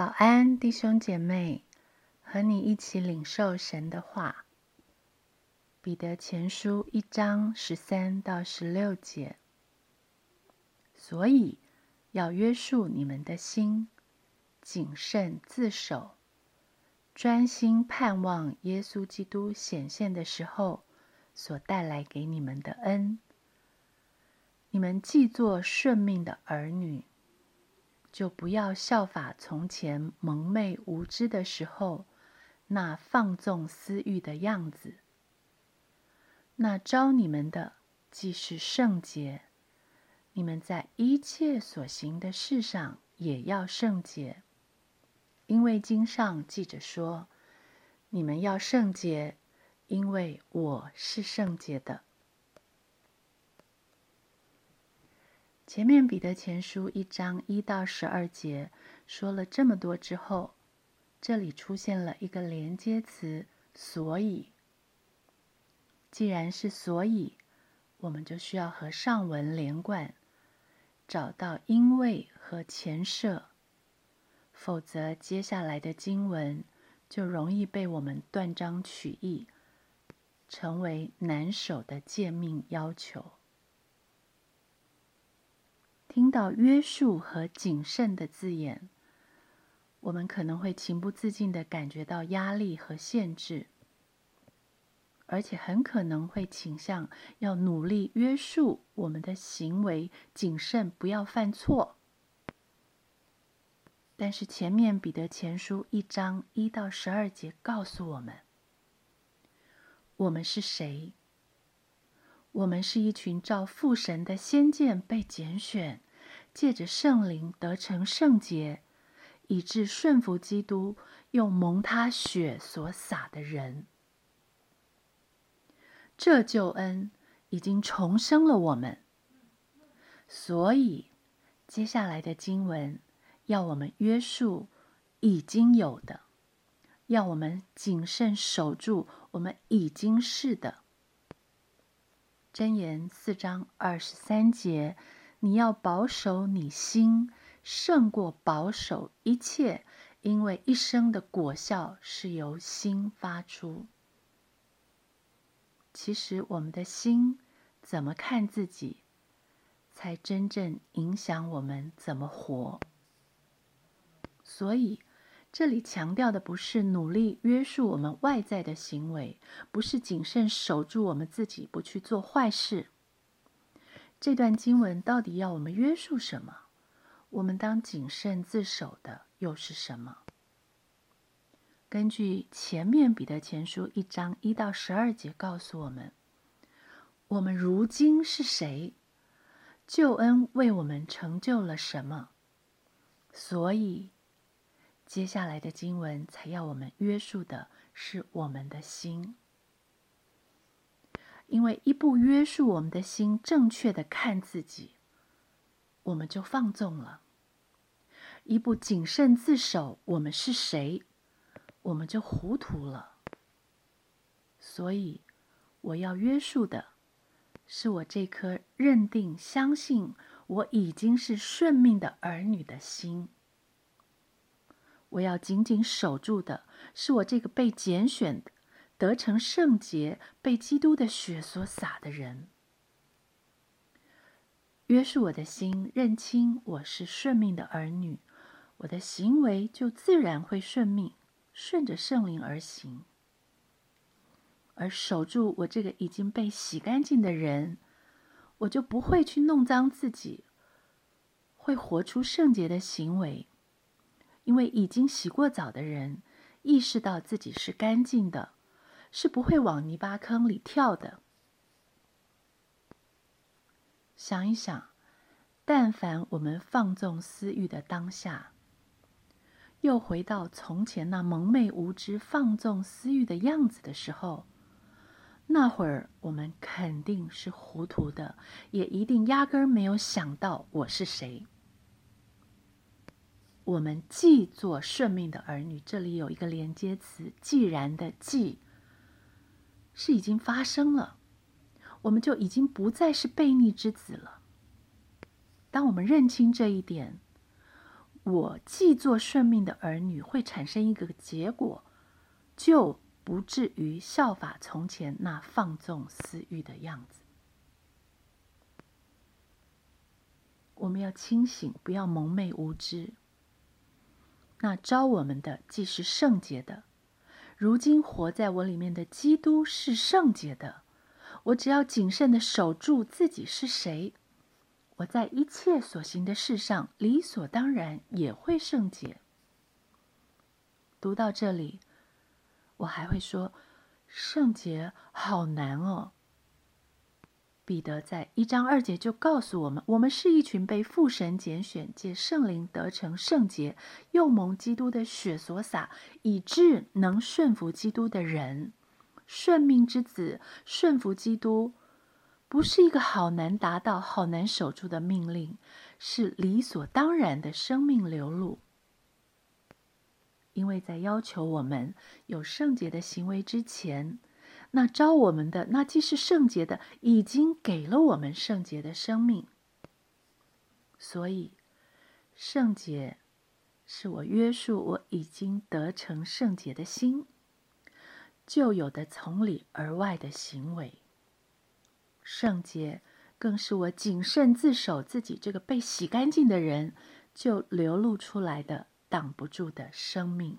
早安，弟兄姐妹，和你一起领受神的话。彼得前书一章十三到十六节。所以要约束你们的心，谨慎自守，专心盼望耶稣基督显现的时候所带来给你们的恩。你们既做顺命的儿女。就不要效法从前蒙昧无知的时候那放纵私欲的样子。那招你们的既是圣洁，你们在一切所行的事上也要圣洁，因为经上记着说：“你们要圣洁，因为我是圣洁的。”前面彼得前书一章一到十二节说了这么多之后，这里出现了一个连接词“所以”。既然是“所以”，我们就需要和上文连贯，找到“因为”和前设，否则接下来的经文就容易被我们断章取义，成为难守的诫命要求。听到约束和谨慎的字眼，我们可能会情不自禁的感觉到压力和限制，而且很可能会倾向要努力约束我们的行为，谨慎不要犯错。但是前面彼得前书一章一到十二节告诉我们，我们是谁？我们是一群照父神的先见被拣选，借着圣灵得成圣洁，以致顺服基督，用蒙他血所洒的人。这救恩已经重生了我们，所以接下来的经文要我们约束已经有的，要我们谨慎守住我们已经是的。箴言四章二十三节，你要保守你心，胜过保守一切，因为一生的果效是由心发出。其实，我们的心怎么看自己，才真正影响我们怎么活。所以。这里强调的不是努力约束我们外在的行为，不是谨慎守住我们自己不去做坏事。这段经文到底要我们约束什么？我们当谨慎自守的又是什么？根据前面彼得前书一章一到十二节告诉我们，我们如今是谁？救恩为我们成就了什么？所以。接下来的经文才要我们约束的是我们的心，因为一不约束我们的心，正确的看自己，我们就放纵了；一不谨慎自守，我们是谁，我们就糊涂了。所以，我要约束的是我这颗认定、相信我已经是顺命的儿女的心。我要紧紧守住的是我这个被拣选的、得成圣洁、被基督的血所洒的人。约束我的心，认清我是顺命的儿女，我的行为就自然会顺命，顺着圣灵而行。而守住我这个已经被洗干净的人，我就不会去弄脏自己，会活出圣洁的行为。因为已经洗过澡的人，意识到自己是干净的，是不会往泥巴坑里跳的。想一想，但凡我们放纵私欲的当下，又回到从前那蒙昧无知、放纵私欲的样子的时候，那会儿我们肯定是糊涂的，也一定压根儿没有想到我是谁。我们既做顺命的儿女，这里有一个连接词“既然”的“既”，是已经发生了，我们就已经不再是悖逆之子了。当我们认清这一点，我既做顺命的儿女，会产生一个结果，就不至于效法从前那放纵私欲的样子。我们要清醒，不要蒙昧无知。那招我们的既是圣洁的，如今活在我里面的基督是圣洁的。我只要谨慎的守住自己是谁，我在一切所行的事上理所当然也会圣洁。读到这里，我还会说，圣洁好难哦。彼得在一章二节就告诉我们：我们是一群被父神拣选，借圣灵得成圣洁，又蒙基督的血所洒，以致能顺服基督的人。顺命之子顺服基督，不是一个好难达到、好难守住的命令，是理所当然的生命流露。因为在要求我们有圣洁的行为之前。那招我们的那既是圣洁的，已经给了我们圣洁的生命，所以圣洁是我约束我已经得成圣洁的心，旧有的从里而外的行为。圣洁更是我谨慎自守自己这个被洗干净的人，就流露出来的挡不住的生命。